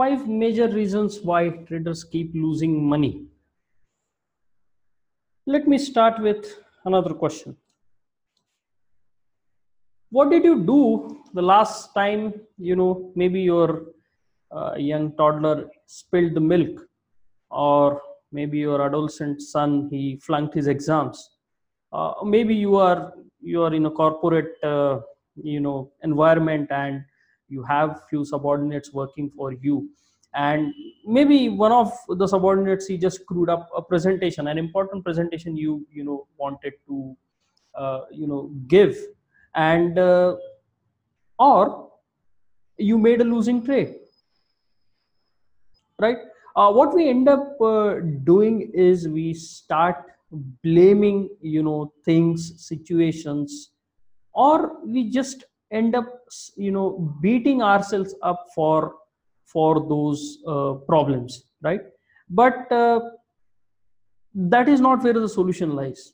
five major reasons why traders keep losing money. Let me start with another question. What did you do the last time you know maybe your uh, young toddler spilled the milk or maybe your adolescent son he flunked his exams? Uh, maybe you are you are in a corporate uh, you know environment and you have few subordinates working for you. And maybe one of the subordinates he just screwed up a presentation an important presentation you you know wanted to uh, you know give. And uh, or you made a losing trade. Right? Uh, what we end up uh, doing is we start blaming you know things situations or we just end up you know beating ourselves up for for those uh, problems right? But uh, that is not where the solution lies.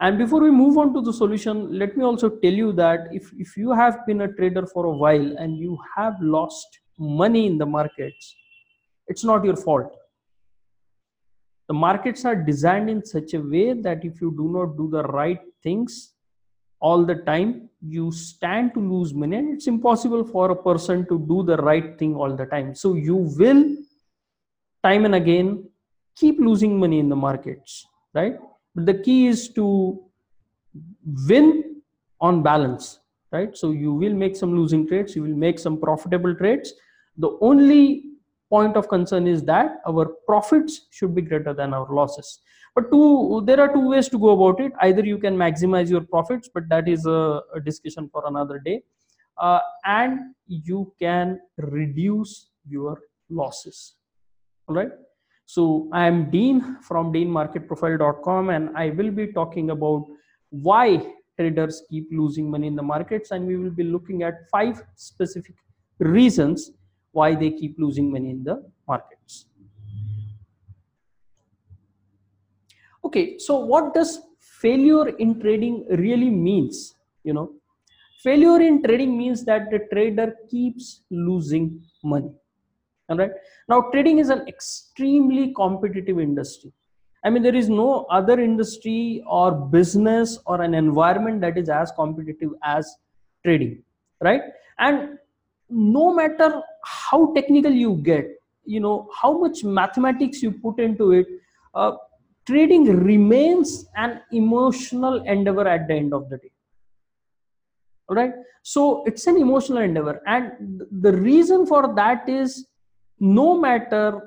And before we move on to the solution let me also tell you that if, if you have been a trader for a while and you have lost money in the markets it's not your fault. The markets are designed in such a way that if you do not do the right things all the time you stand to lose money and it's impossible for a person to do the right thing all the time. So you will time and again keep losing money in the markets right? But the key is to win on balance right? So you will make some losing trades you will make some profitable trades. The only point of concern is that our profits should be greater than our losses but two there are two ways to go about it. Either you can maximize your profits but that is a, a discussion for another day. Uh, and you can reduce your losses. All right? So i am dean from deanmarketprofile.com and i will be talking about why traders keep losing money in the markets and we will be looking at five specific reasons why they keep losing money in the markets. Okay, so what does failure in trading really means? You know, failure in trading means that the trader keeps losing money. All right. Now, trading is an extremely competitive industry. I mean, there is no other industry or business or an environment that is as competitive as trading, right? And no matter how technical you get you know how much mathematics you put into it uh, trading remains an emotional endeavor at the end of the day. All right so it's an emotional endeavor. And the reason for that is no matter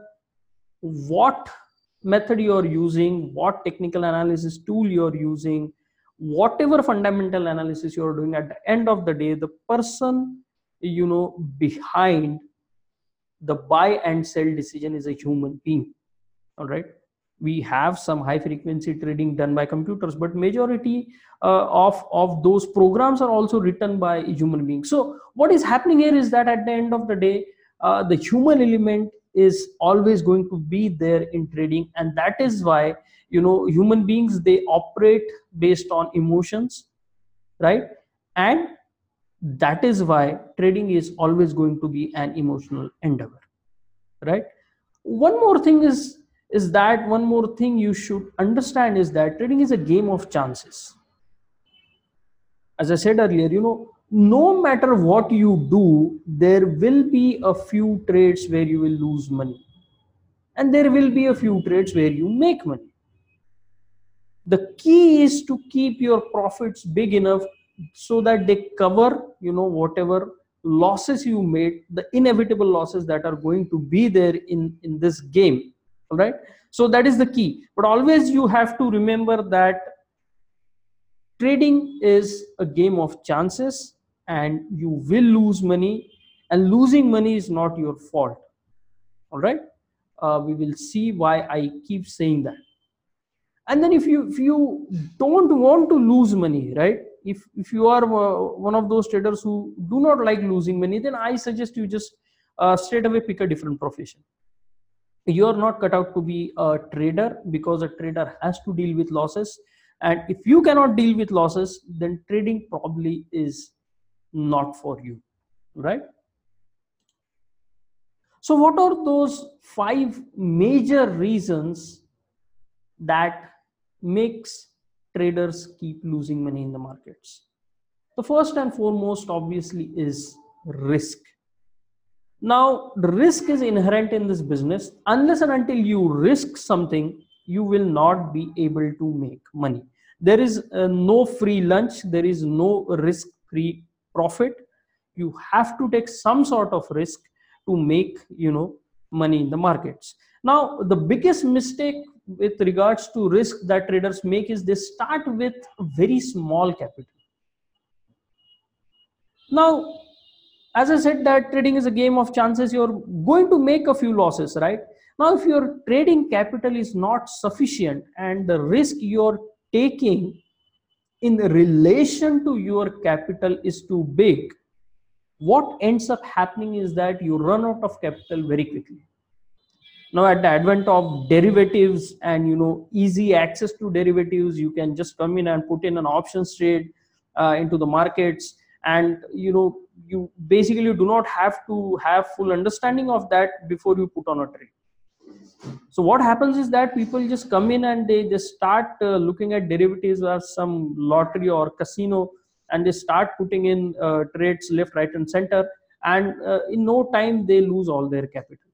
what method you're using what technical analysis tool you're using whatever fundamental analysis you're doing at the end of the day the person you know behind the buy and sell decision is a human being. All right we have some high frequency trading done by computers but majority uh, of of those programs are also written by human beings. So what is happening here is that at the end of the day uh, the human element is always going to be there in trading and that is why you know human beings they operate based on emotions right? And that is why trading is always going to be an emotional endeavor right? One more thing is is that one more thing you should understand is that trading is a game of chances. As i said earlier you know no matter what you do there will be a few trades where you will lose money. And there will be a few trades where you make money. The key is to keep your profits big enough so that they cover you know whatever losses you made the inevitable losses that are going to be there in in this game all right? So that is the key. But always you have to remember that trading is a game of chances and you will lose money and losing money is not your fault. All right? Uh, we will see why i keep saying that. And then if you if you don't want to lose money right? If if you are one of those traders who do not like losing money then i suggest you just uh, straight away pick a different profession you are not cut out to be a trader because a trader has to deal with losses. And if you cannot deal with losses then trading probably is not for you right? So what are those five major reasons that makes traders keep losing money in the markets? The first and foremost obviously is risk now risk is inherent in this business. Unless and until you risk something you will not be able to make money. There is uh, no free lunch. There is no risk free profit. You have to take some sort of risk to make you know money in the markets. Now the biggest mistake with regards to risk that traders make is they start with very small capital. Now as i said that trading is a game of chances. You're going to make a few losses right? Now if your trading capital is not sufficient and the risk you're taking in relation to your capital is too big what ends up happening is that you run out of capital very quickly. Now at the advent of derivatives and you know easy access to derivatives you can just come in and put in an options trade uh, into the markets. And you know you basically do not have to have full understanding of that before you put on a trade. So what happens is that people just come in and they just start uh, looking at derivatives as some lottery or casino and they start putting in uh, trades left right and center and uh, in no time they lose all their capital.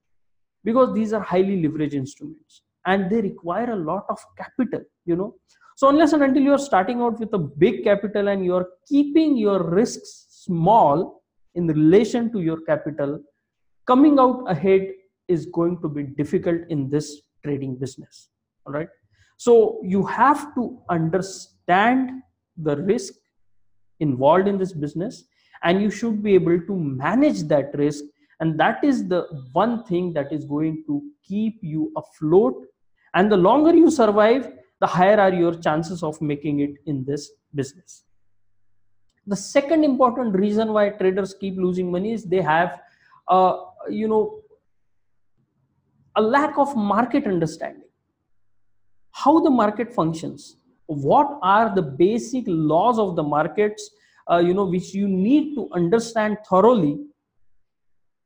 Because these are highly leveraged instruments and they require a lot of capital you know. So unless and until you're starting out with a big capital and you're keeping your risks small in relation to your capital coming out ahead is going to be difficult in this trading business all right? So you have to understand the risk involved in this business and you should be able to manage that risk. And that is the one thing that is going to keep you afloat. And the longer you survive the higher are your chances of making it in this business the second important reason why traders keep losing money is they have uh, you know a lack of market understanding. How the market functions. What are the basic laws of the markets uh, you know which you need to understand thoroughly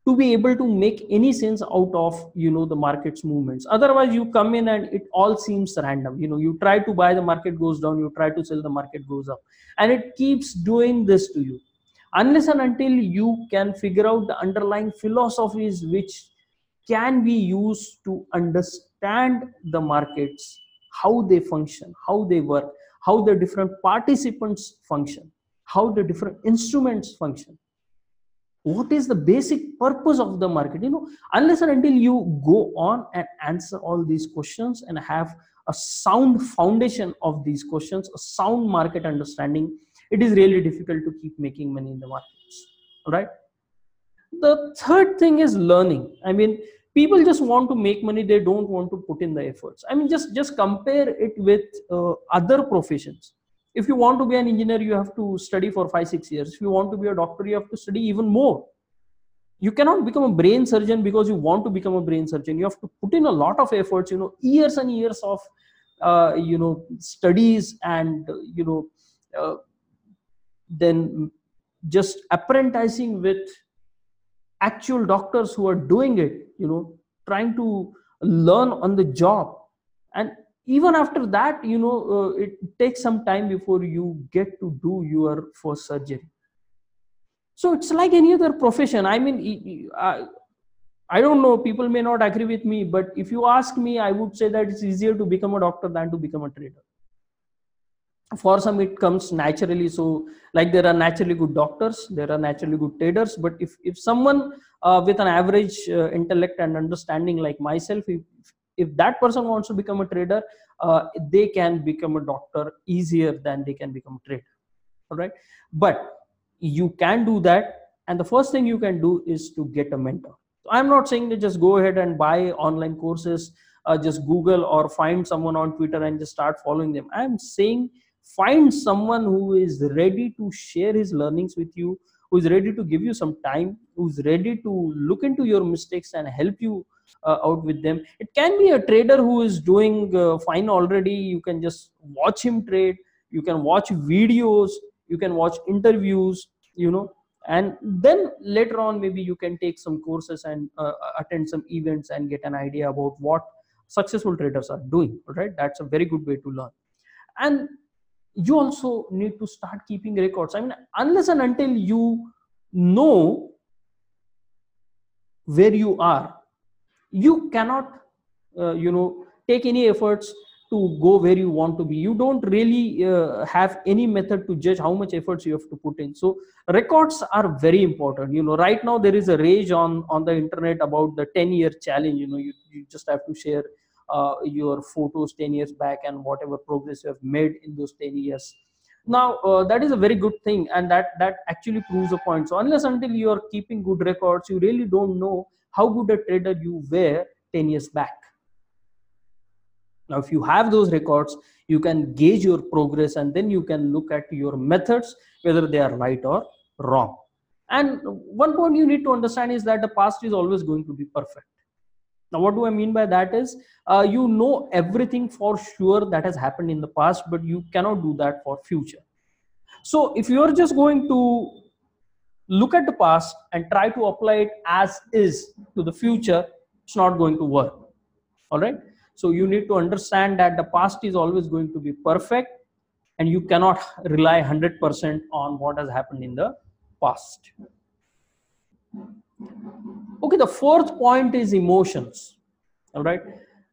to be able to make any sense out of you know the market's movements. Otherwise you come in and it all seems random. You know you try to buy the market goes down. You try to sell the market goes up. And it keeps doing this to you. Unless and until you can figure out the underlying philosophies which can be used to understand the markets how they function how they work how the different participants function how the different instruments function what is the basic purpose of the market? You know unless and until you go on and answer all these questions and have a sound foundation of these questions a sound market understanding it is really difficult to keep making money in the markets right the third thing is learning. I mean people just want to make money they don't want to put in the efforts. I mean just just compare it with uh, other professions if you want to be an engineer you have to study for 5 6 years. If you want to be a doctor you have to study even more. You cannot become a brain surgeon because you want to become a brain surgeon. You have to put in a lot of efforts you know years and years of uh, you know studies and you know uh, then just apprenticing with actual doctors who are doing it you know trying to learn on the job. And even after that you know uh, it takes some time before you get to do your first surgery. So it's like any other profession. I mean I, I don't know people may not agree with me but if you ask me i would say that it's easier to become a doctor than to become a trader. For some it comes naturally. So like there are naturally good doctors there are naturally good traders but if if someone uh, with an average uh, intellect and understanding like myself if that person wants to become a trader uh, they can become a doctor easier than they can become a trader all right? But you can do that and the first thing you can do is to get a mentor. So i'm not saying to just go ahead and buy online courses uh, just google or find someone on twitter and just start following them. I'm saying find someone who is ready to share his learnings with you who is ready to give you some time who's ready to look into your mistakes and help you uh, out with them. It can be a trader who is doing uh, fine already. You can just watch him trade. You can watch videos. You can watch interviews you know. And then later on maybe you can take some courses and uh, attend some events and get an idea about what successful traders are doing right? That's a very good way to learn. And you also need to start keeping records. I mean unless and until you know where you are you cannot uh, you know take any efforts to go where you want to be. You don't really uh, have any method to judge how much efforts you have to put in. So records are very important. You know right now there is a rage on on the internet about the 10 year challenge. You know you, you just have to share uh, your photos 10 years back and whatever progress you have made in those 10 years. Now uh, that is a very good thing and that that actually proves a point. So unless until you are keeping good records you really don't know how good a trader you were 10 years back. Now if you have those records you can gauge your progress and then you can look at your methods whether they are right or wrong. And one point you need to understand is that the past is always going to be perfect. Now what do i mean by that is uh, you know everything for sure that has happened in the past but you cannot do that for future. So if you are just going to look at the past and try to apply it as is to the future it's not going to work. All right? So you need to understand that the past is always going to be perfect and you cannot rely 100% on what has happened in the past. Okay the fourth point is emotions. All right?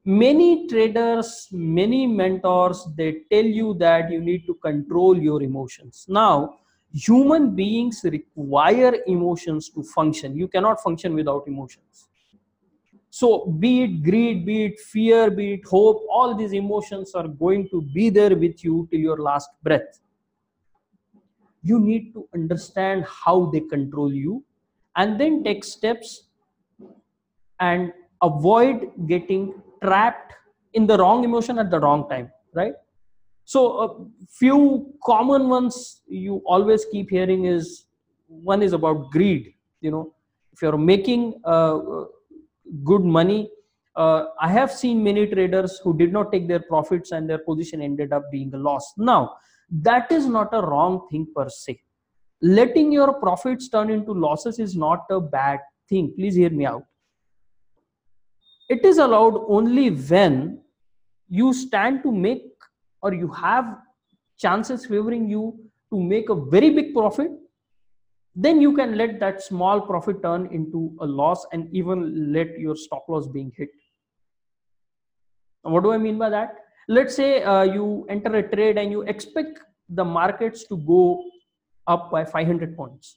Many traders many mentors they tell you that you need to control your emotions. Now human beings require emotions to function. You cannot function without emotions. So be it greed be it fear be it hope all these emotions are going to be there with you till your last breath. You need to understand how they control you and then take steps and avoid getting trapped in the wrong emotion at the wrong time right so a few common ones you always keep hearing is one is about greed you know. If you're making uh, good money uh, i have seen many traders who did not take their profits and their position ended up being a loss. Now that is not a wrong thing per se. Letting your profits turn into losses is not a bad thing. Please hear me out. It is allowed only when you stand to make or you have chances favoring you to make a very big profit then you can let that small profit turn into a loss and even let your stop loss being hit. What do i mean by that? Let's say uh, you enter a trade and you expect the markets to go up by 500 points.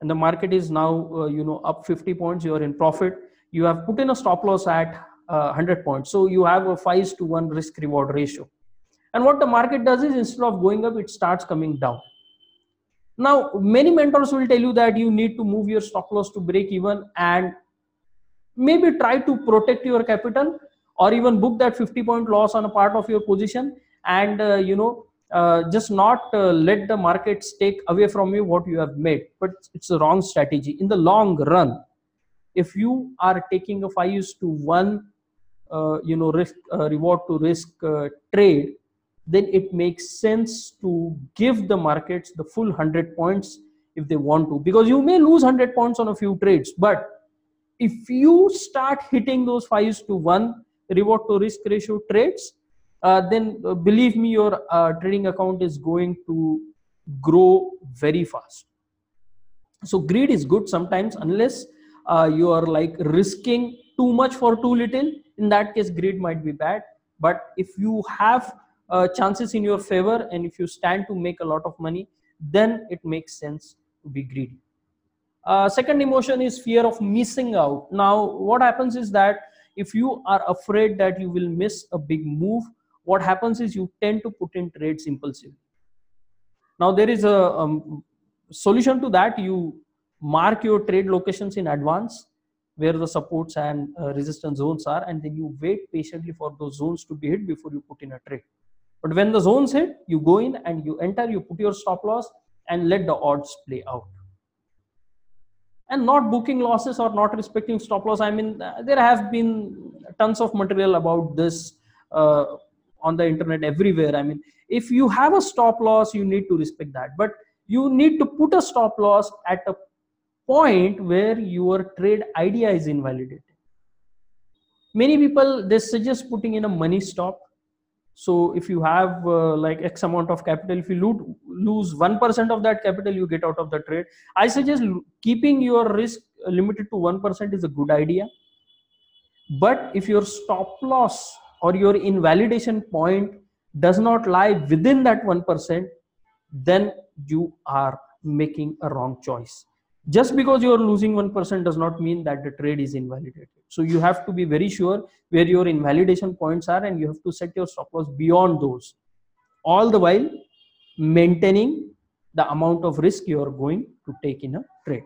And the market is now uh, you know up 50 points you are in profit. You have put in a stop loss at uh, 100 points. So you have a 5 to 1 risk reward ratio and what the market does is instead of going up it starts coming down. Now many mentors will tell you that you need to move your stop loss to break even and maybe try to protect your capital or even book that 50 point loss on a part of your position and uh, you know uh, just not uh, let the markets take away from you what you have made. But it's a wrong strategy. In the long run if you are taking a 5 to 1 uh, you know risk uh, reward to risk uh, trade then it makes sense to give the markets the full 100 points if they want to. Because you may lose 100 points on a few trades but if you start hitting those 5 to 1 reward to risk ratio trades uh, then uh, believe me your uh, trading account is going to grow very fast. So greed is good sometimes unless uh, you are like risking too much for too little. In that case greed might be bad. But if you have uh, chances in your favor and if you stand to make a lot of money then it makes sense to be greedy uh, second emotion is fear of missing out now what happens is that if you are afraid that you will miss a big move what happens is you tend to put in trades impulsively. Now there is a um, solution to that. You mark your trade locations in advance where the supports and uh, resistance zones are and then you wait patiently for those zones to be hit before you put in a trade. But when the zones hit, you go in and you enter, you put your stop loss and let the odds play out. And not booking losses or not respecting stop loss. I mean, uh, there have been tons of material about this uh, on the internet everywhere i mean if you have a stop loss you need to respect that but you need to put a stop loss at a point where your trade idea is invalidated many people they suggest putting in a money stop so if you have uh, like x amount of capital if you lose 1% of that capital you get out of the trade. I suggest keeping your risk limited to 1% is a good idea. But if your stop loss or your invalidation point does not lie within that 1% then you are making a wrong choice. Just because you are losing 1% does not mean that the trade is invalidated so you have to be very sure where your invalidation points are and you have to set your stop loss beyond those. All the while maintaining the amount of risk you are going to take in a trade.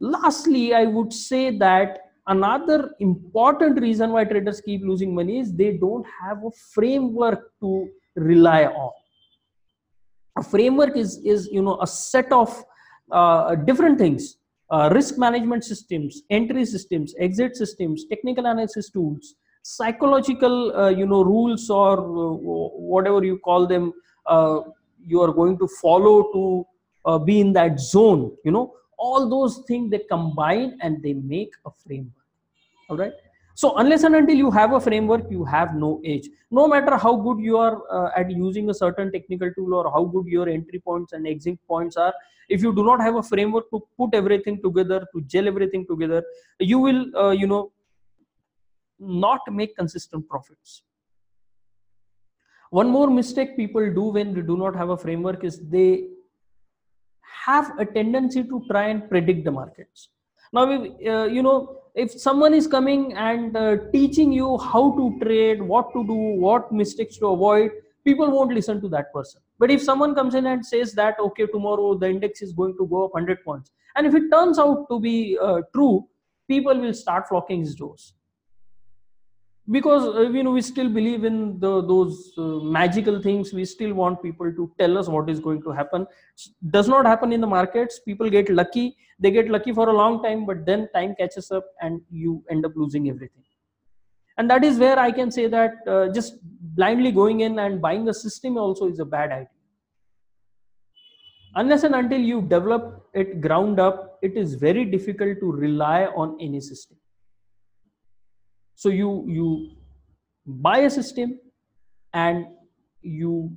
Lastly i would say that another important reason why traders keep losing money is they don't have a framework to rely on. A framework is is you know a set of uh, different things uh, risk management systems entry systems exit systems technical analysis tools psychological uh, you know rules or uh, whatever you call them uh, you are going to follow to be in that zone you know. All those things they combine and they make a framework. All right so unless and until you have a framework you have no edge. No matter how good you are uh, at using a certain technical tool or how good your entry points and exit points are if you do not have a framework to put everything together to gel everything together you will uh, you know not make consistent profits. One more mistake people do when they do not have a framework is they have a tendency to try and predict the markets. Now uh, you know if someone is coming and uh, teaching you how to trade what to do what mistakes to avoid people won't listen to that person. But if someone comes in and says that okay tomorrow the index is going to go up 100 points and if it turns out to be uh, true people will start flocking his doors because uh, you know we still believe in the, those uh, magical things. We still want people to tell us what is going to happen. Does not happen in the markets. People get lucky. They get lucky for a long time but then time catches up and you end up losing everything. And that is where i can say that uh, just blindly going in and buying a system also is a bad idea. Unless and until you develop it ground up it is very difficult to rely on any system so you you buy a system and you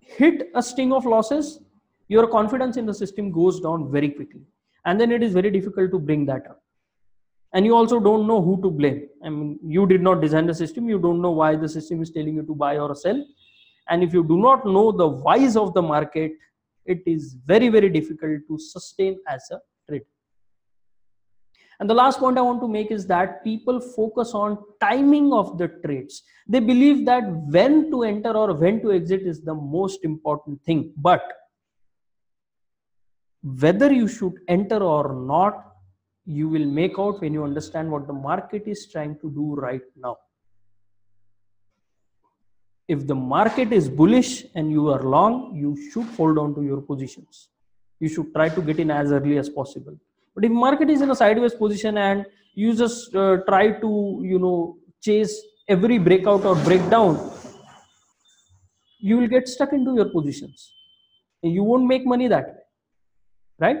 hit a sting of losses your confidence in the system goes down very quickly. And then it is very difficult to bring that up. And you also don't know who to blame. I mean you did not design the system. You don't know why the system is telling you to buy or sell. And if you do not know the whys of the market it is very very difficult to sustain as a and the last point I want to make is that people focus on timing of the trades. They believe that when to enter or when to exit is the most important thing. But whether you should enter or not, you will make out when you understand what the market is trying to do right now. If the market is bullish and you are long, you should hold on to your positions. You should try to get in as early as possible but if market is in a sideways position and you just uh, try to you know chase every breakout or breakdown you will get stuck into your positions. You won't make money that way right?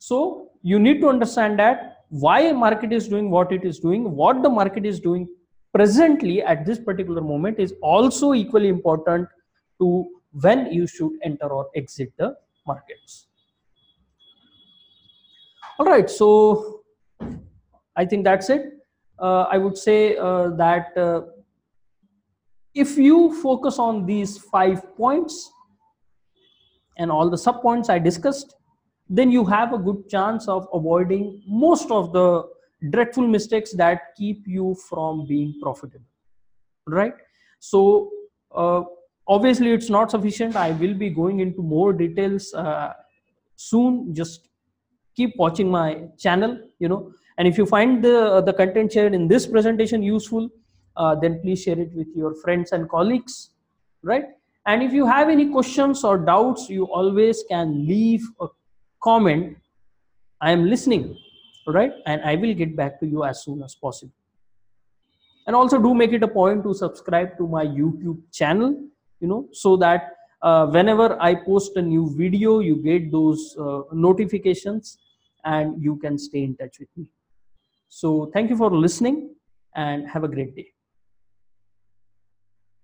So you need to understand that why market is doing what it is doing what the market is doing presently at this particular moment is also equally important to when you should enter or exit the markets all right so i think that's it. Uh, i would say uh, that uh, if you focus on these five points and all the sub points i discussed then you have a good chance of avoiding most of the dreadful mistakes that keep you from being profitable. Right? So uh, obviously it's not sufficient. I will be going into more details uh, soon. Just keep watching my channel you know. And if you find the the content shared in this presentation useful uh, then please share it with your friends and colleagues right? And if you have any questions or doubts you always can leave a comment. I am listening right? And i will get back to you as soon as possible. And also do make it a point to subscribe to my youtube channel you know so that uh, whenever I post a new video, you get those uh, notifications and you can stay in touch with me. So thank you for listening and have a great day.